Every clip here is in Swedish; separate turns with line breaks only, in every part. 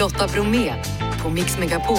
Lotta Bromé på Mix Megapol.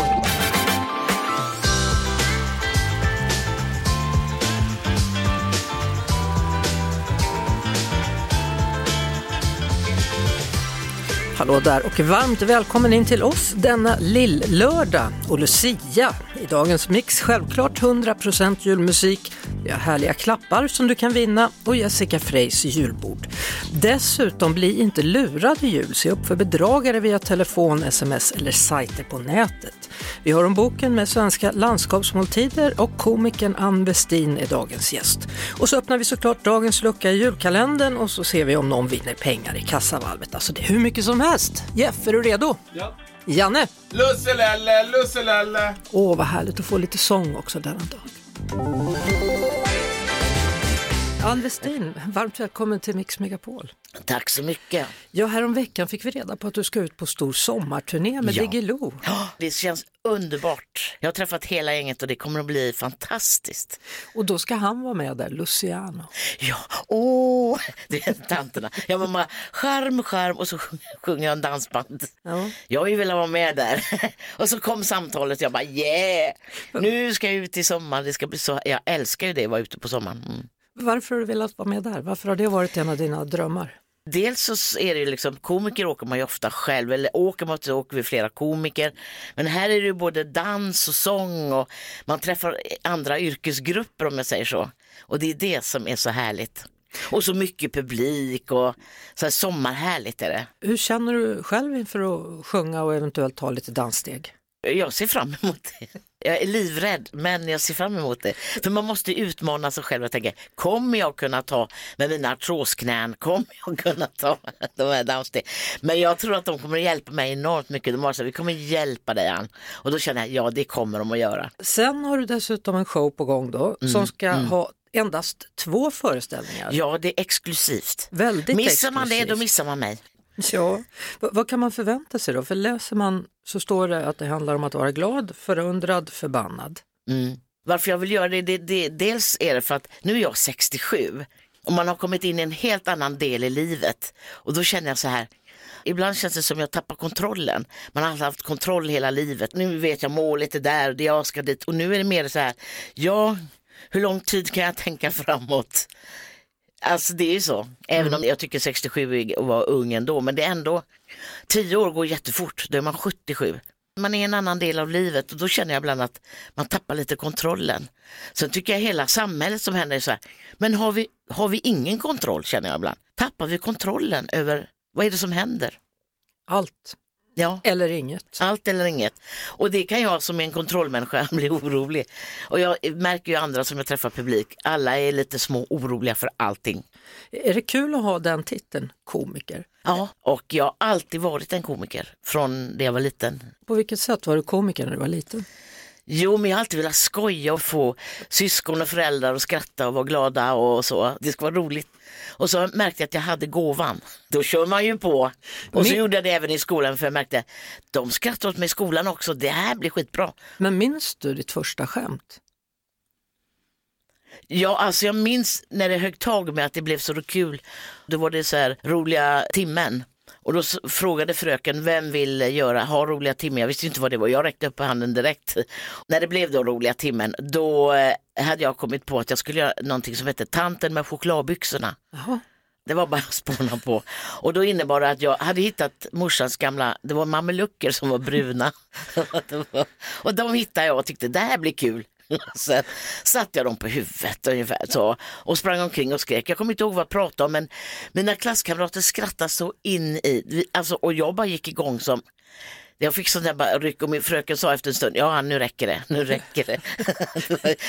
Hallå där och varmt välkommen in till oss denna lill-lördag och Lucia. I dagens mix självklart 100% julmusik, vi har härliga klappar som du kan vinna och Jessica Freys julbord. Dessutom bli inte lurad i jul, se upp för bedragare via telefon, sms eller sajter på nätet. Vi har om boken med svenska landskapsmåltider och komikern Ann Westin är dagens gäst. Och så öppnar vi såklart dagens lucka i julkalendern och så ser vi om någon vinner pengar i kassavalvet. Alltså det är hur mycket som helst. Jeff, är du redo?
Ja.
Janne?
Lusselelle, lusselelle.
Åh, vad härligt att få lite sång också denna dag. Ann Westin, varmt välkommen till Mix Megapol.
Tack så mycket.
Ja, häromveckan fick vi reda på att du ska ut på stor sommarturné med
Ja.
Diggiloo.
Ja, Det känns underbart. Jag har träffat hela gänget och det kommer att bli fantastiskt.
Och då ska han vara med där, Luciano.
Ja, åh, det är tanterna. Jag var bara skärm, skärm och så sjung- sjunger jag en dansband.
Ja.
Jag har ju velat vara med där. Och så kom samtalet jag bara yeah, nu ska jag ut i sommar. Det ska bli så, jag älskar ju det, att vara ute på sommaren. Mm.
Varför har du velat vara med där? Varför har det varit en av dina drömmar?
Dels så är det liksom, komiker åker man ju ofta själv, eller åker man så åker vi flera komiker. Men här är det både dans och sång och man träffar andra yrkesgrupper om jag säger så. Och det är det som är så härligt. Och så mycket publik och så här sommarhärligt är det.
Hur känner du själv inför att sjunga och eventuellt ta lite danssteg?
Jag ser fram emot det. Jag är livrädd men jag ser fram emot det. För man måste utmana sig själv och tänka, kommer jag kunna ta med mina artrosknän, kommer jag kunna ta de här danssteg? Men jag tror att de kommer att hjälpa mig enormt mycket. De har sagt, vi kommer hjälpa dig Ann. Och då känner jag, ja det kommer de att göra.
Sen har du dessutom en show på gång då som ska ha endast två föreställningar.
Ja, det är exklusivt.
Väldigt
Missar man det,
exklusivt.
då missar man mig.
Ja. V- vad kan man förvänta sig då? För läser man så står det att det handlar om att vara glad, förundrad, förbannad.
Mm. Varför jag vill göra det, det, det, dels är det för att nu är jag 67 och man har kommit in i en helt annan del i livet och då känner jag så här, ibland känns det som jag tappar kontrollen. Man har haft kontroll hela livet, nu vet jag målet är där, det jag ska dit och nu är det mer så här, ja, hur lång tid kan jag tänka framåt? Alltså det är ju så, även om jag tycker 67 är- var ung ändå, men det är ändå, 10 år går jättefort, då är man 77. Man är i en annan del av livet och då känner jag ibland att man tappar lite kontrollen. Sen tycker jag hela samhället som händer är så här, men har vi, har vi ingen kontroll känner jag ibland? Tappar vi kontrollen över vad är det som händer?
Allt
Ja.
eller inget.
Allt eller inget. Och det kan jag som är en kontrollmänniska bli orolig. Och jag märker ju andra som jag träffar publik, alla är lite små oroliga för allting.
Är det kul att ha den titeln, komiker?
Ja, och jag har alltid varit en komiker från det jag var liten.
På vilket sätt var du komiker när du var liten?
Jo, men jag har alltid velat skoja och få syskon och föräldrar att skratta och vara glada och så. Det ska vara roligt. Och så märkte jag att jag hade gåvan. Då kör man ju på. Och så
Min-
gjorde jag det även i skolan för jag märkte de skrattar åt mig i skolan också. Det här blir skitbra.
Men minns du ditt första skämt?
Ja, alltså jag minns när det högg tag med att det blev så kul. Då var det så här roliga timmen. Och då frågade fröken, vem vill göra, ha roliga timmen? Jag visste inte vad det var, jag räckte upp handen direkt. När det blev då roliga timmen, då eh, hade jag kommit på att jag skulle göra någonting som hette Tanten med chokladbyxorna.
Jaha.
Det var bara att spåna på. Och då innebar det att jag hade hittat morsans gamla, det var mamelucker som var bruna. Och de hittade jag och tyckte det här blir kul. Sen satte jag dem på huvudet ungefär så och sprang omkring och skrek. Jag kommer inte ihåg vad jag pratade om men mina klasskamrater skrattade så in i, alltså, och jag bara gick igång som jag fick sån där bara ryck och min fröken sa efter en stund, ja nu räcker det, nu räcker det.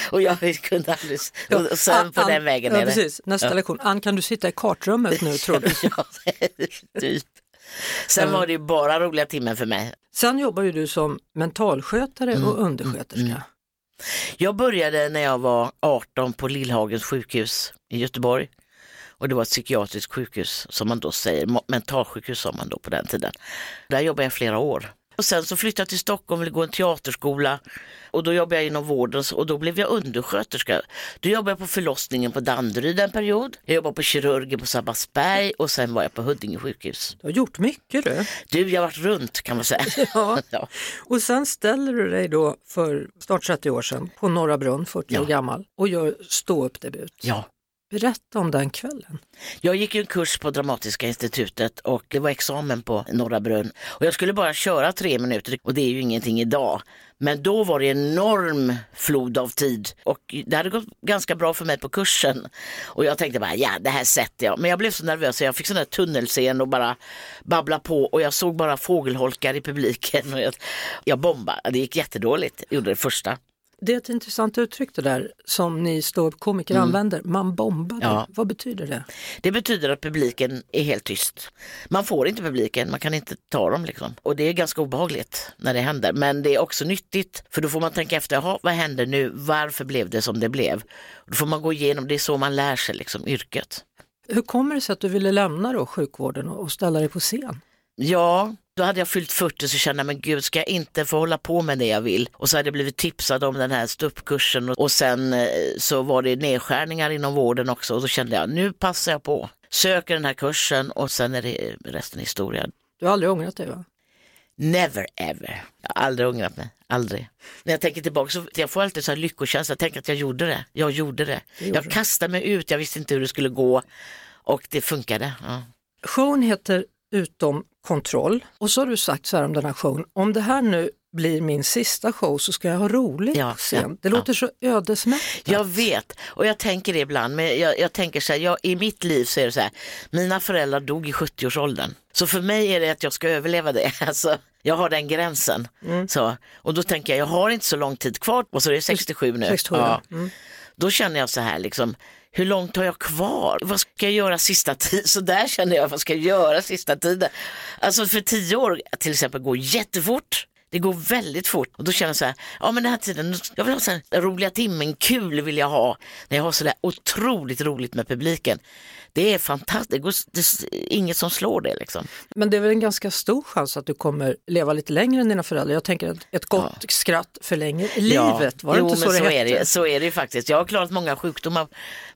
och jag kunde aldrig, och sen på
Ann-
den vägen
ja, precis. Nästa lektion. Ann, kan du sitta i kartrummet nu tror du?
Ja, typ. Sen var det ju bara roliga timmen för mig.
Sen jobbar ju du som mentalskötare
Mm,
och undersköterska.
Jag började när jag var 18 på Lillhagens sjukhus i Göteborg. Och det var ett psykiatriskt sjukhus som man då säger, mentalsjukhus sa man då på den tiden. Där jobbade jag flera år. Och sen så flyttade jag till Stockholm och ville gå en teaterskola och då jobbade jag inom vården och då blev jag undersköterska. Då jobbade jag på förlossningen på Danderyd en period. Jag jobbade på kirurgen på Sabbatsberg och sen var jag på Huddinge sjukhus.
Du har gjort mycket du.
Du, jag har varit runt kan man säga.
Ja.
Ja.
Och sen ställer du dig då för snart 30 år sedan på Norra Brunn, 40 år
Ja.
gammal och gör ståuppdebut.
ja.
Berätta om den kvällen.
Jag gick ju en kurs på Dramatiska institutet och det var examen på Norra Brunn. Och jag skulle bara köra tre minuter och det är ju ingenting idag. Men då var det enorm flod av tid och det hade gått ganska bra för mig på kursen. Och jag tänkte bara, ja det här sätter jag. Men jag blev så nervös så jag fick sån där tunnelseende och bara babbla på och jag såg bara fågelholkar i publiken. Och jag, jag bombade, det gick jättedåligt, gjorde det första.
Det är ett intressant uttryck det där som ni ståuppkomiker använder, man bombade.
Ja.
Vad betyder det?
Det betyder att publiken är helt tyst. Man får inte publiken, man kan inte ta dem liksom. Och det är ganska obehagligt när det händer. Men det är också nyttigt, för då får man tänka efter, vad händer nu? Varför blev det som det blev? Då får man gå igenom, det är så man lär sig liksom, yrket.
Hur kommer det sig att du ville lämna då sjukvården och ställa dig på scen?
Ja, då hade jag fyllt 40 så kände jag, men gud, ska jag inte få hålla på med det jag vill? Och så hade jag blivit tipsad om den här ståuppkursen och, sen eh, så var det nedskärningar inom vården också och då kände jag, nu passar jag på. Söker den här kursen och sen är det resten historia.
Du har aldrig ångrat dig va?
Never ever. Jag har aldrig ångrat mig, aldrig. När jag tänker tillbaka så jag får alltid så här lyckokänsla, tänker att jag gjorde det. Jag gjorde det.
gjorde
jag kastade mig ut, jag visste inte hur det skulle gå och det funkade. Ja.
Showen heter Utom kontroll och så har du sagt så här om den här showen, om det här nu blir min sista show så ska jag ha roligt
Ja, ja,
det
ja.
låter så ödesmättat.
Jag vet och jag tänker det ibland, men jag, jag tänker så här, jag, i mitt liv så är det så här, mina föräldrar dog i 70-årsåldern. Så för mig är det att jag ska överleva det. Alltså, jag har den gränsen. Så, och då tänker jag, jag har inte så lång tid kvar och så är det 67 nu.
67,
Ja.
mm.
Då känner jag så här, liksom, hur långt har jag kvar? Vad ska jag göra sista tiden? Så där känner jag, vad ska jag göra sista tiden? Alltså för tio år till exempel går jättefort. Det går väldigt fort och då känner jag så här, ja men den här tiden, jag vill ha så här roliga timmen, kul vill jag ha när jag har så där otroligt roligt med publiken. Det är fantastiskt, det, går, det är inget som slår det liksom.
Men det är väl en ganska stor chans att du kommer leva lite längre än dina föräldrar. Jag tänker att ett gott skratt förlänger livet, var det
jo,
inte så det
så
hette?
är det, så är det ju faktiskt. Jag har klarat många sjukdomar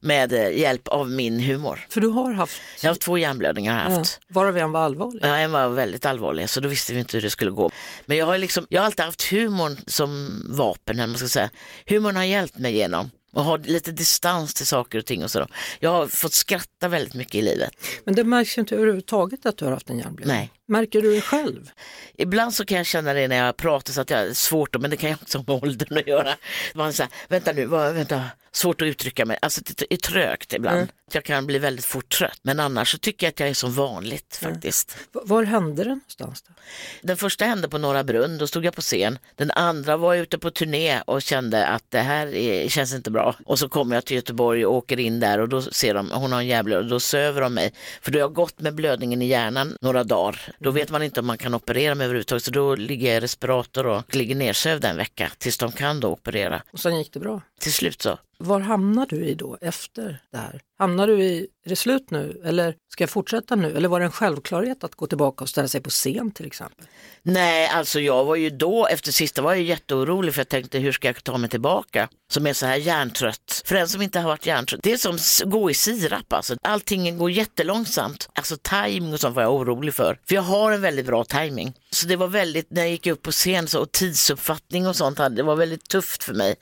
med eh, hjälp av min humor.
För du har haft,
Jag har haft två hjärnblödningar jag
ja,
haft.
varav en var allvarlig.
Ja, en var väldigt allvarlig så då visste vi inte hur det skulle gå. Men jag har, liksom, jag har alltid haft humorn som vapen, eller man ska säga. Humorn har hjälpt mig igenom och ha lite distans till saker och ting och så. Jag har fått skratta väldigt mycket i livet.
Men det märks inte överhuvudtaget att du har haft en hjärnblödning.
Nej.
Märker du det själv?
Ibland så kan jag känna det när jag pratar så att jag är svårt, men det kan jag också med åldern att göra. Man säger, vänta nu, vad, vänta, svårt att uttrycka mig. Alltså det är trögt ibland.
Mm.
Jag kan bli väldigt fort trött, men annars så tycker jag att jag är som vanligt faktiskt.
V- Var hände det någonstans? Då?
Den första hände på Norra Brunn, då stod jag på scen. Den andra var jag ute på turné och kände att det här är, känns inte bra. Och så kommer jag till Göteborg och åker in där och då ser de, hon har en jävla och då söver de mig. För då har jag gått med blödningen i hjärnan några dagar. Då vet man inte om man kan operera mig överhuvudtaget så då ligger jag i respirator och ligger nersövd en vecka tills de kan då operera.
Och sen gick det bra.
Till slut så.
Var hamnar du i då efter det här? Hamnar du i, är det slut nu eller ska jag fortsätta nu? Eller var det en självklarhet att gå tillbaka och ställa sig på scen till exempel?
Nej, alltså jag var ju då, efter sista var jag jätteorolig för jag tänkte hur ska jag ta mig tillbaka som är så här hjärntrött. För en som inte har varit hjärntrött, det är som s- gå i sirap alltså. Allting går jättelångsamt. Alltså timing och sånt var jag orolig för. För jag har en väldigt bra timing. Så det var väldigt, när jag gick upp på scen så, och tidsuppfattning och sånt, det var väldigt tufft för mig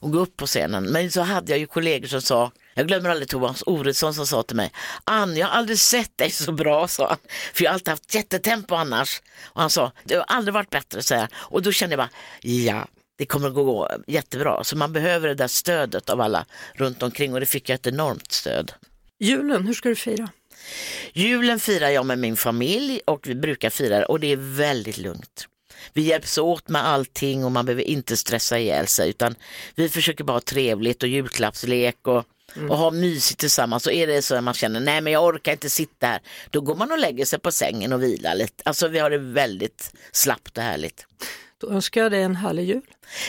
att gå upp på scenen. Men så hade jag ju kollegor som sa, jag glömmer aldrig Thomas Oredsson som sa till mig, Ann, jag har aldrig sett dig så bra, sa han. För jag har alltid haft jättetempo annars. Och han sa, det har aldrig varit bättre, så här. Och då kände jag bara, ja, det kommer att gå jättebra. Så man behöver det där stödet av alla runt omkring och det fick jag ett enormt stöd.
Julen, hur ska du fira?
Julen firar jag med min familj och vi brukar fira och det är väldigt lugnt. Vi hjälps åt med allting och man behöver inte stressa ihjäl sig utan vi försöker bara ha trevligt och julklappslek och, och ha mysigt tillsammans. Och är det så att man känner nej men jag orkar inte sitta här, då går man och lägger sig på sängen och vilar lite. Alltså vi har det väldigt slappt och härligt.
Då önskar jag dig en härlig jul.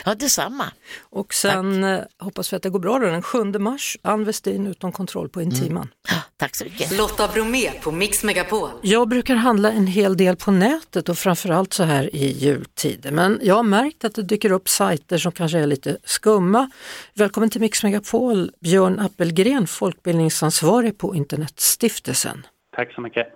Ja, detsamma.
Och sen eh, hoppas vi att det går bra då. Den 7 mars, Ann Westin utom kontroll på Intiman.
Ja, tack så mycket.
Lotta Bromé på Mix Megapol.
Jag brukar handla en hel del på nätet och framförallt så här i jultider. Men jag har märkt att det dyker upp sajter som kanske är lite skumma. Välkommen till Mix Megapol, Björn Appelgren, folkbildningsansvarig på Internetstiftelsen.
Tack så mycket.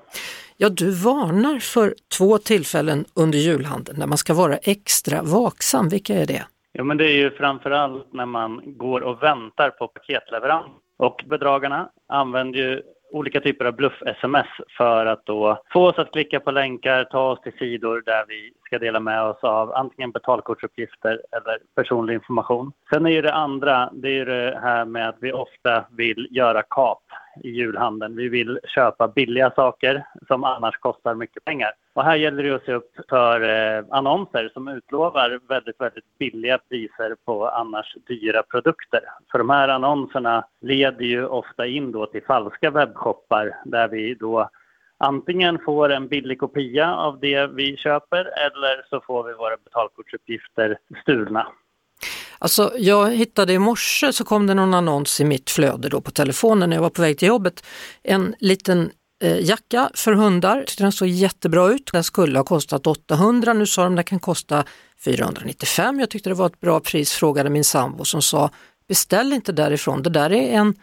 Ja, du varnar för två tillfällen under julhandeln när man ska vara extra vaksam. Vilka är det?
Ja, men det är ju framförallt när man går och väntar på paketleverans. Och bedragarna använder ju olika typer av bluff-sms för att då få oss att klicka på länkar, ta oss till sidor där vi ska dela med oss av antingen betalkortsuppgifter eller personlig information. Sen är ju det andra, det är ju det här med att vi ofta vill göra kap i julhandeln. Vi vill köpa billiga saker som annars kostar mycket pengar. Och här gäller det att se upp för eh, annonser som utlovar väldigt, väldigt billiga priser på annars dyra produkter. För de här annonserna leder ju ofta in då till falska webbshoppar där vi då antingen får en billig kopia av det vi köper eller så får vi våra betalkortsuppgifter stulna.
Alltså, jag hittade i morse så kom det någon annons i mitt flöde då på telefonen när jag var på väg till jobbet. En liten eh, jacka för hundar, tyckte den såg jättebra ut. Den skulle ha kostat 800, nu sa de att den kan kosta 495. Jag tyckte det var ett bra pris, frågade min sambo som sa beställ inte därifrån, det där är en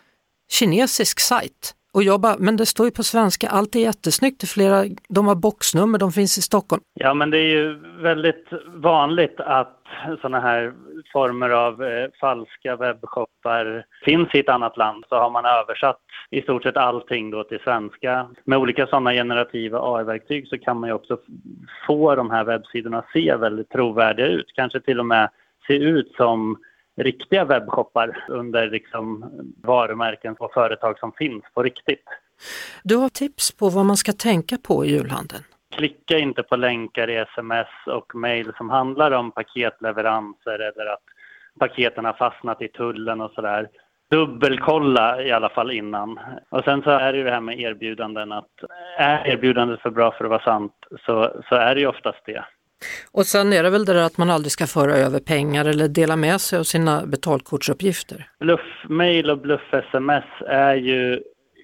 kinesisk sajt. Och jag bara, men det står ju på svenska, allt är jättesnyggt, det är flera, de har boxnummer, de finns i Stockholm.
Ja, men det är ju väldigt vanligt att sådana här former av eh, falska webbshoppar finns i ett annat land så har man översatt i stort sett allting då till svenska. Med olika sådana generativa AI-verktyg så kan man ju också få de här webbsidorna att se väldigt trovärdiga ut, kanske till och med se ut som riktiga webbshoppar under liksom varumärken och företag som finns på riktigt.
Du har tips på vad man ska tänka på i julhandeln?
Klicka inte på länkar i sms och mejl som handlar om paketleveranser eller att paketen har fastnat i tullen och sådär. Dubbelkolla i alla fall innan. Och sen så är det ju det här med erbjudanden att är erbjudandet för bra för att vara sant så, så är det ju oftast det.
Och sen är det väl det där att man aldrig ska föra över pengar eller dela med sig av sina betalkortsuppgifter.
Bluffmail och bluff-sms är ju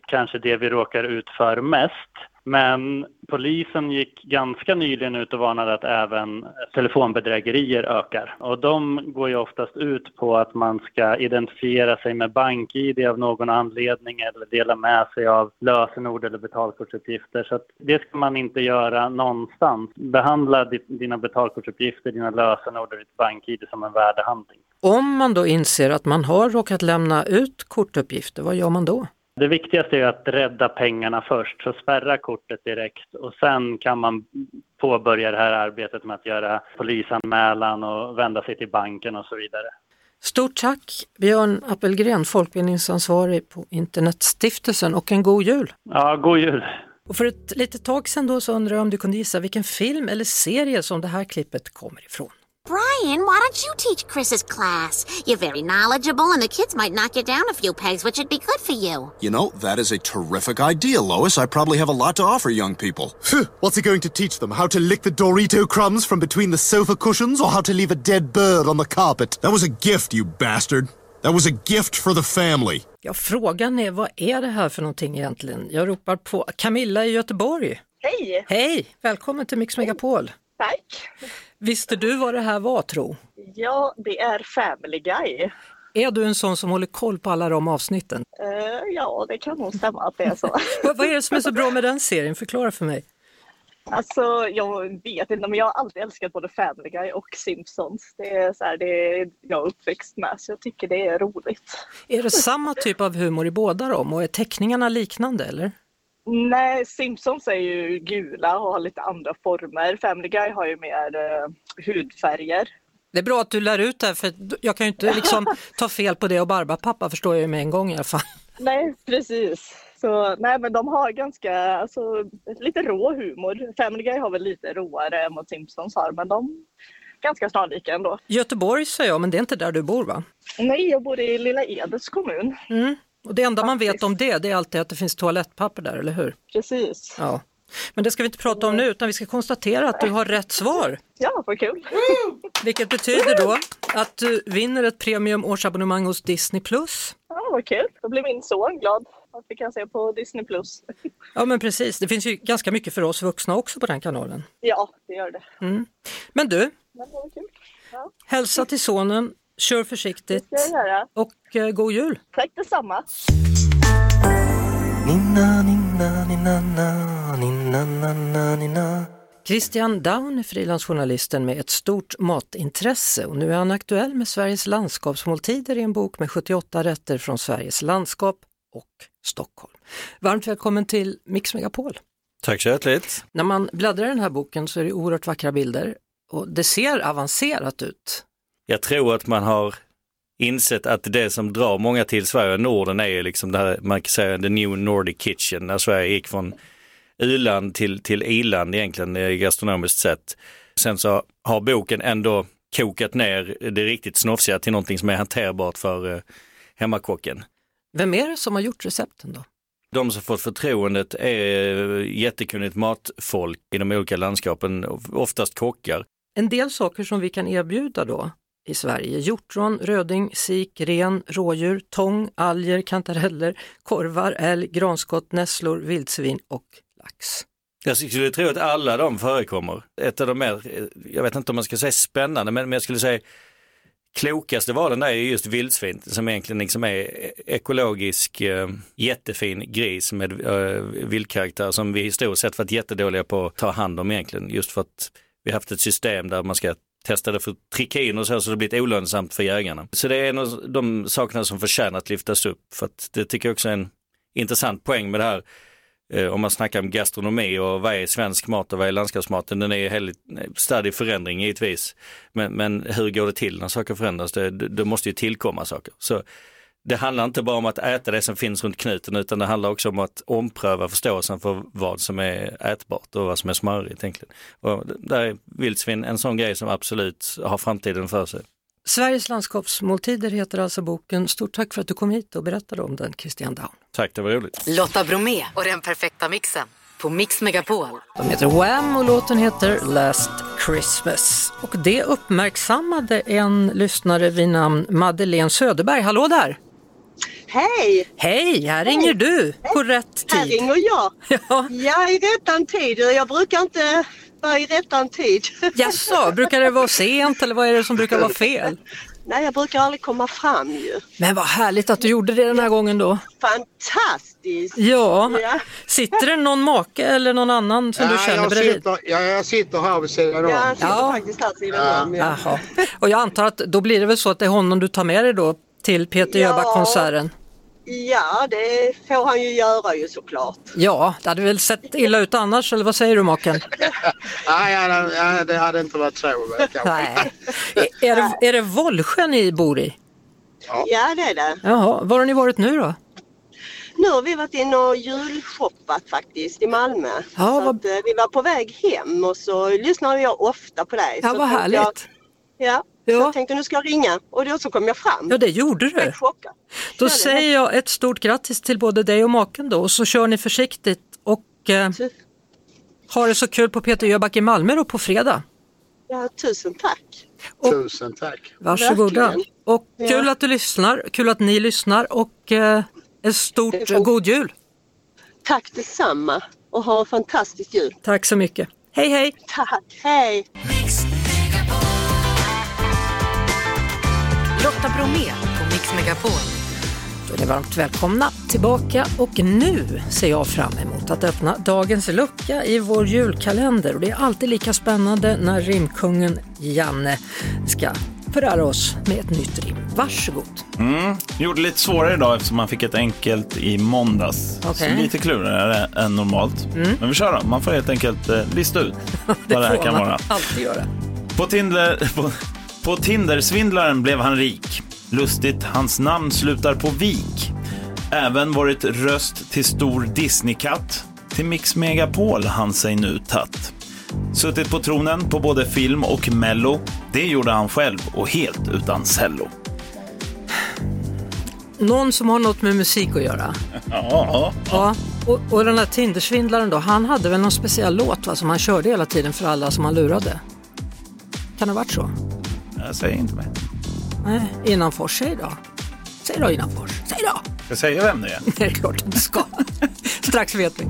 kanske det vi råkar ut för mest. Men polisen gick ganska nyligen ut och varnade att även telefonbedrägerier ökar. Och de går ju oftast ut på att man ska identifiera sig med bank-id av någon anledning eller dela med sig av lösenord eller betalkortsuppgifter. Så det ska man inte göra någonstans. Behandla dina betalkortsuppgifter, dina lösenord och ditt bank-id som en värdehandling.
Om man då inser att man har råkat lämna ut kortuppgifter, vad gör man då?
Det viktigaste är att rädda pengarna först, så spärra kortet direkt och sen kan man påbörja det här arbetet med att göra polisanmälan och vända sig till banken och så vidare.
Stort tack Björn Appelgren, folkbildningsansvarig på Internetstiftelsen och en god jul!
Ja, god jul!
Och för ett litet tag sedan då så undrar jag om du kunde gissa vilken film eller serie som det här klippet kommer ifrån?
Brian, why don't you teach Chris's class? You're very knowledgeable, and the kids might knock you down a few pegs, which would be good for you.
You know, that is a terrific idea, Lois. I probably have a lot to offer young people.
What's he going to teach them? How to lick the Dorito crumbs from between the sofa cushions, or how to leave a dead bird on the carpet?
That was a gift, you bastard. That was a gift for the family.
Ja, frågan är vad är det här för någonting egentligen? Jag ropar på Camilla i Göteborg.
Hej!
Hej! Välkommen till Mix Megapol.
Tack!
Visste du vad det här var tro?
Ja, det är Family Guy.
Är du en sån som håller koll på alla de avsnitten?
Uh, ja, det kan nog stämma att det är så.
vad, är det som är så bra med den serien? Förklara för mig.
Alltså, jag vet inte, men jag har alltid älskat både Family Guy och Simpsons. Det är, så här, det är jag uppväxt med, så jag tycker det är roligt.
Är det samma typ av humor i båda dem och är teckningarna liknande eller?
Nej, Simpsons är ju gula och har lite andra former. Family Guy har ju mer uh, hudfärger.
Det är bra att du lär ut det här för jag kan ju inte liksom ta fel på det och Barbapapa förstår jag ju med en gång i alla fall.
Nej, precis. Så nej, men de har ganska, alltså, lite rå humor. Family Guy har väl lite råare än vad Simpsons har, men de är ganska snarlika ändå.
Göteborg säger jag, men det är inte där du bor va?
Nej, jag bor i Lilla Edets kommun.
Mm. Och det enda man vet om det, det är alltid att det finns toalettpapper där, eller hur?
Precis.
Ja. Men det ska vi inte prata om nu utan vi ska konstatera att du har rätt svar.
Ja, vad kul.
Vilket betyder då att du vinner ett premium årsabonnemang hos Disney+.
Ja, vad kul. Då blir min son glad att vi kan se på Disney+. Plus.
Ja men precis, det finns ju ganska mycket för oss vuxna också på den kanalen.
Ja, det gör det.
Men du,
Men det var kul. Ja,
hälsa till sonen, kör försiktigt
det ska jag göra.
och eh, god jul!
Tack detsamma.
Christian Down är frilansjournalisten med ett stort matintresse och nu är han aktuell med Sveriges landskapsmåltider i en bok med 78 rätter från Sveriges landskap och Stockholm. Varmt välkommen till Mix Megapol!
Tack så hjärtligt.
När man bläddrar i den här boken så är det oerhört vackra bilder och det ser avancerat ut.
Jag tror att man har insett att det som drar många till Sverige och Norden är liksom det här, man kan säga the new Nordic kitchen, när Sverige gick från u-land till, till i-land egentligen eh, gastronomiskt sett. Sen så har boken ändå kokat ner det riktigt snofsiga till någonting som är hanterbart för eh, hemmakocken.
Vem är det som har gjort recepten då?
De som fått förtroendet är jättekunnigt matfolk i de olika landskapen, oftast kockar.
En del saker som vi kan erbjuda då i Sverige. Hjortron, röding, sik, ren, rådjur, tång, alger, kantareller, korvar, älg, granskott, nässlor, vildsvin och lax.
Jag skulle tro att alla de förekommer. Ett av de mer, jag vet inte om man ska säga spännande, men, jag skulle säga klokaste valen där är just vildsvin som egentligen liksom är ekologisk eh, jättefin gris med eh, vildkaraktär som vi historiskt sett varit jättedåliga på att ta hand om egentligen. Just för att vi haft ett system där man ska Testade för trikin och så, så det blivit olönsamt för jägarna. Så det är en av de sakerna som förtjänar att lyftas upp för att det tycker jag också är en intressant poäng med det här. Eh, om man snackar om gastronomi och vad är svensk mat och vad är landskapsmaten, den är helt stadig förändring givetvis. Men, men hur går det till när saker förändras? Det, det, det måste ju tillkomma saker. Så det handlar inte bara om att äta det som finns runt knuten utan det handlar också om att ompröva förståelsen för vad som är ätbart och vad som är smarrigt. Egentligen. Och där är vildsvin en sån grej som absolut har framtiden för sig.
Sveriges landskapsmåltider heter alltså boken. Stort tack för att du kom hit och berättade om den, Christian Down.
Tack, det var roligt.
Lotta Bromé och den perfekta mixen på Mix Megapol.
De heter Wham och låten heter Last Christmas. Och det uppmärksammade en lyssnare vid namn Madeleine Söderberg. Hallå där!
Hej!
Hej, här ringer du på rätt
Här
tid.
ringer jag.
Ja.
Ja, i rättan tid. Jag brukar inte vara i rättan tid.
Jaså, brukar det vara sent eller vad är det som brukar vara fel?
Nej, jag brukar aldrig komma fram ju.
Men vad härligt att du gjorde det den här gången då.
Fantastiskt!
Ja,
Ja.
sitter det någon make eller någon annan som du
Ja,
känner
jag
bredvid?
sitter, ja, jag sitter här vid sidan om.
Ja, han sitter
Ja.
faktiskt här sidan om. Ja.
Jaha. Och jag antar att då blir det väl så att det är honom du tar med dig då till Peter
Ja.
Jöback-konserten?
ja, det får han ju göra ju såklart.
Ja, det hade väl sett illa ut annars, eller vad säger du maken?
Nej, ja, ja, det hade inte varit så.
Nej. Är det, är det Vollsjö ni bor i?
Ja, det är det.
Jaha, var har ni varit nu då?
Nu har vi varit inne och julshoppat faktiskt i Malmö.
Ja,
så
vad-
att, eh, vi var på väg hem och så lyssnar jag ofta på dig.
Ja,
så
vad härligt.
Jag, ja,
Ja.
Så jag tänkte nu ska jag ringa och då så kom jag fram.
Ja, det gjorde du.
Jag är chockad.
Då
Ja,
säger jag ett stort grattis till både dig och maken då och så kör ni försiktigt och eh, ha det så kul på Peter Jöback i Malmö då på fredag.
Ja, tusen tack.
Tusen tack.
Varsågoda.
Verkligen.
Och
Ja.
kul att du lyssnar, kul att ni lyssnar och eh, ett stort
får-
god jul.
Tack detsamma och ha en fantastisk jul.
Tack så mycket. Hej hej!
Tack, hej!
Lotta Bromé på Mix Megapol.
Då är ni varmt välkomna tillbaka och nu ser jag fram emot att öppna dagens lucka i vår julkalender och det är alltid lika spännande när rimkungen Janne ska förära oss med ett nytt rim. Varsågod!
Mm. Gjorde lite svårare idag eftersom man fick ett enkelt i måndags.
Okej.
Så lite klurigare än normalt.
Mm.
Men vi kör då. Man får helt enkelt eh, lista ut vad det här
får
kan
man
vara.
alltid göra.
På, Tinder, på, på Tindersvindlaren blev han rik. Lustigt, hans namn slutar på vik. Även varit röst till stor Disney-katt. Till Mix Megapol han sig nu tatt. Suttit på tronen på både film och mello. Det gjorde han själv och helt utan cello.
Någon som har något med musik att göra.
Ja,
Ja, Och, och den här Tindersvindlaren då, han hade väl någon speciell låt va, som han körde hela tiden för alla som han lurade? Kan det ha varit så?
Jag säger inte mer.
Nej, Innanfors, säg då. Säg då Innanfors, säg då!
Ska jag säga vem det är?
Det är klart att du ska. Strax vet vi.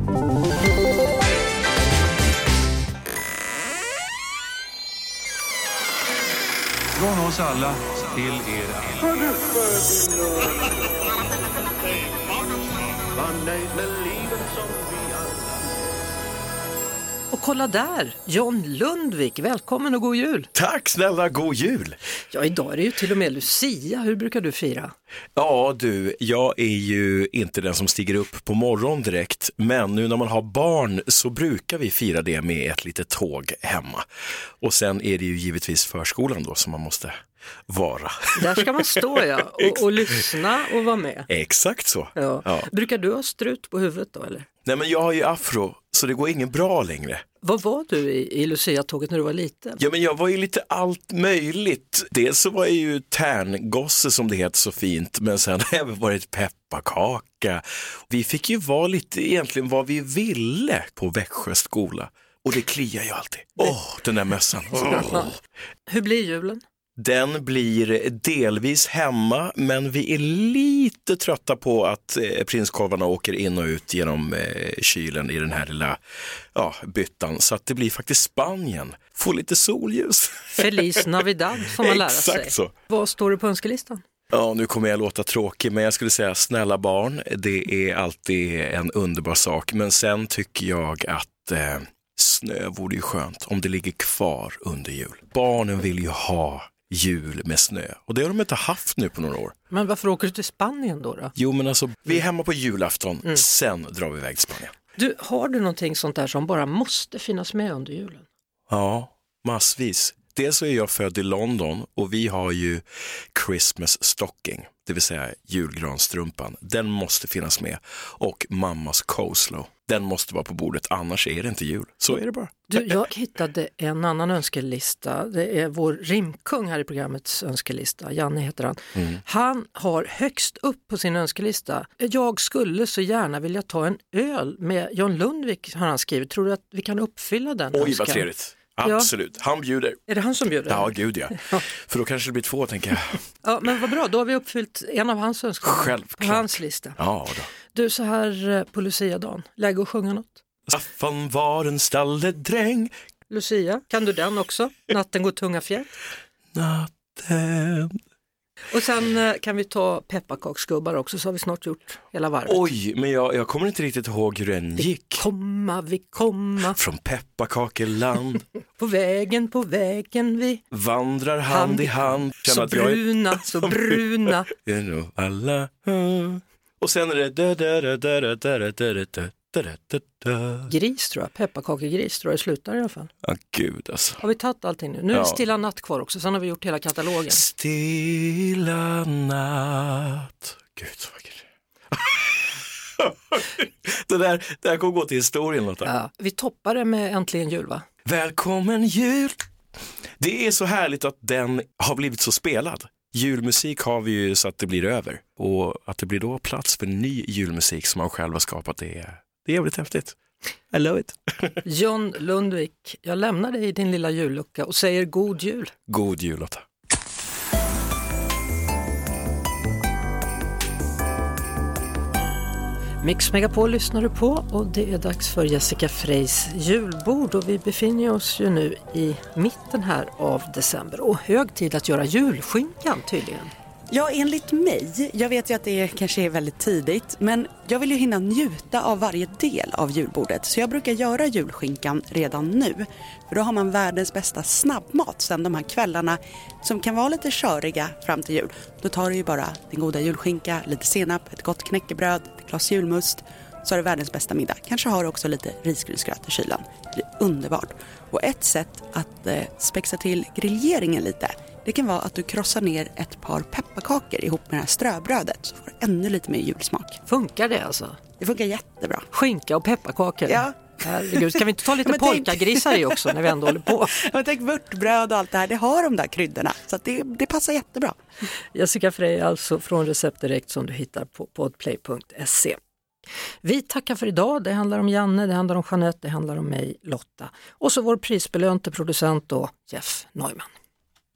Från oss alla till er alla.
Kolla där, John Lundvik, välkommen och god jul!
Tack snälla, god jul!
Ja, idag är det ju till och med Lucia, hur brukar du fira?
Ja du, jag är ju inte den som stiger upp på morgon direkt, men nu när man har barn så brukar vi fira det med ett litet tåg hemma. Och sen är det ju givetvis förskolan då som man måste vara.
Där ska man stå ja, och, och lyssna och vara med.
Exakt så.
Ja.
Ja.
Brukar du ha strut på huvudet då eller?
Nej men jag har ju afro, så det går ingen bra längre.
Vad var du i, i Lucia-tåget när du var liten?
Ja men jag var ju lite allt möjligt. Dels så var jag ju tärngosse som det heter så fint, men sen har jag även varit pepparkaka. Vi fick ju vara lite egentligen vad vi ville på Växjö skola. Och det kliar ju alltid. Åh, den där mössan. Åh.
Hur blir julen?
Den blir delvis hemma, men vi är lite trötta på att eh, prinskorvarna åker in och ut genom eh, kylen i den här lilla ja, byttan. Så att det blir faktiskt Spanien. Få lite solljus.
Feliz Navidad får man lära sig.
Exakt så.
Vad står det på önskelistan?
Ja, nu kommer jag låta tråkig, men jag skulle säga snälla barn, det är alltid en underbar sak. Men sen tycker jag att eh, snö vore ju skönt om det ligger kvar under jul. Barnen vill ju ha jul med snö och det har de inte haft nu på några år.
Men varför åker du till Spanien då? då?
Jo, men alltså, vi är hemma på julafton, sen drar vi iväg till Spanien.
Du, har du någonting sånt där som bara måste finnas med under julen?
Ja, massvis. Dels så är jag född i London och vi har ju Christmas stocking, det vill säga julgranstrumpan. Den måste finnas med. Och mammas coleslaw, den måste vara på bordet, annars är det inte jul. Så är det bara.
Du, jag hittade en annan önskelista. Det är vår rimkung här i programmets önskelista. Janne heter han.
Mm.
Han har högst upp på sin önskelista. Jag skulle så gärna vilja ta en öl med John Lundvik har han skrivit. Tror du att vi kan uppfylla den
Oj,
önskan?
vad trevligt.
Ja.
Absolut, han bjuder.
Är det han som bjuder?
Ja, gud ja. För då kanske det blir två, tänker jag.
Ja, men vad bra, då har vi uppfyllt en av hans önskemål
Självklart.
på hans lista.
Ja, då.
Du, så här eh, på Lucia-dagen, läge att sjunga något?
Staffan var en stalledräng.
Lucia, kan du den också? Natten går tunga fjäll.
Natten.
Och sen eh, kan vi ta pepparkaksgubbar också så har vi snart gjort hela varvet.
Oj, men jag, jag kommer inte riktigt ihåg hur den gick.
Komma, vi komma,
Från pepparkakeland
på vägen, på vägen vi
vandrar hand i hand. Känner
Så
jag är-
bruna, så bruna.
är nog alla. Och sen är det
Gris tror jag, pepparkakegris tror jag det slutar i alla fall.
Ja, gud alltså.
Har vi tagit allting nu? Nu är det
ja.
Stilla natt kvar också, sen har vi gjort hela katalogen.
Stilla natt. Gud så vackert. det, där, det här kommer gå till historien Lotta.
Ja, vi toppar det med Äntligen jul va?
Välkommen jul! Det är så härligt att den har blivit så spelad. Julmusik har vi ju så att det blir över och att det blir då plats för ny julmusik som man själv har skapat det är det är jävligt häftigt. I love it.
John Lundvik, jag lämnar dig i din lilla jullucka och säger god jul.
God jul Lotta.
Mix Megapol lyssnar du på och det är dags för Jessica Freys julbord och vi befinner oss ju nu i mitten här av december och hög tid att göra julskinkan tydligen.
Ja, enligt mig. Jag vet ju att det kanske är väldigt tidigt, men jag vill ju hinna njuta av varje del av julbordet. Så jag brukar göra julskinkan redan nu. För då har man världens bästa snabbmat sen de här kvällarna som kan vara lite köriga fram till jul. Då tar du ju bara din goda julskinka, lite senap, ett gott knäckebröd, ett glas julmust. Så har du världens bästa middag. Kanske har du också lite risgrynsgröt i kylen. Det är underbart. Och ett sätt att eh, spexa till grilleringen lite det kan vara att du krossar ner ett par pepparkakor ihop med det här ströbrödet så får du ännu lite mer julsmak.
Funkar det alltså?
Det funkar jättebra.
Skinka och pepparkakor?
Ja.
Herregud, ska vi inte ta lite
tänk-
polkagrisar i också när vi ändå håller på?
Men tänk vörtbröd och allt det här, det har de där kryddorna så det, det passar jättebra.
Jessica Frey alltså från Recept Direkt som du hittar på podplay.se. Vi tackar för idag. Det handlar om Janne, det handlar om Jeanette, det handlar om mig, Lotta. Och så vår prisbelönte producent då, Jeff Neumann.